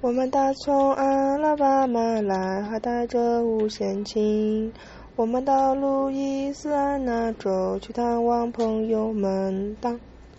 我们打从阿拉巴马来还带着五弦琴。我们到路易斯安那州去探望朋友们。当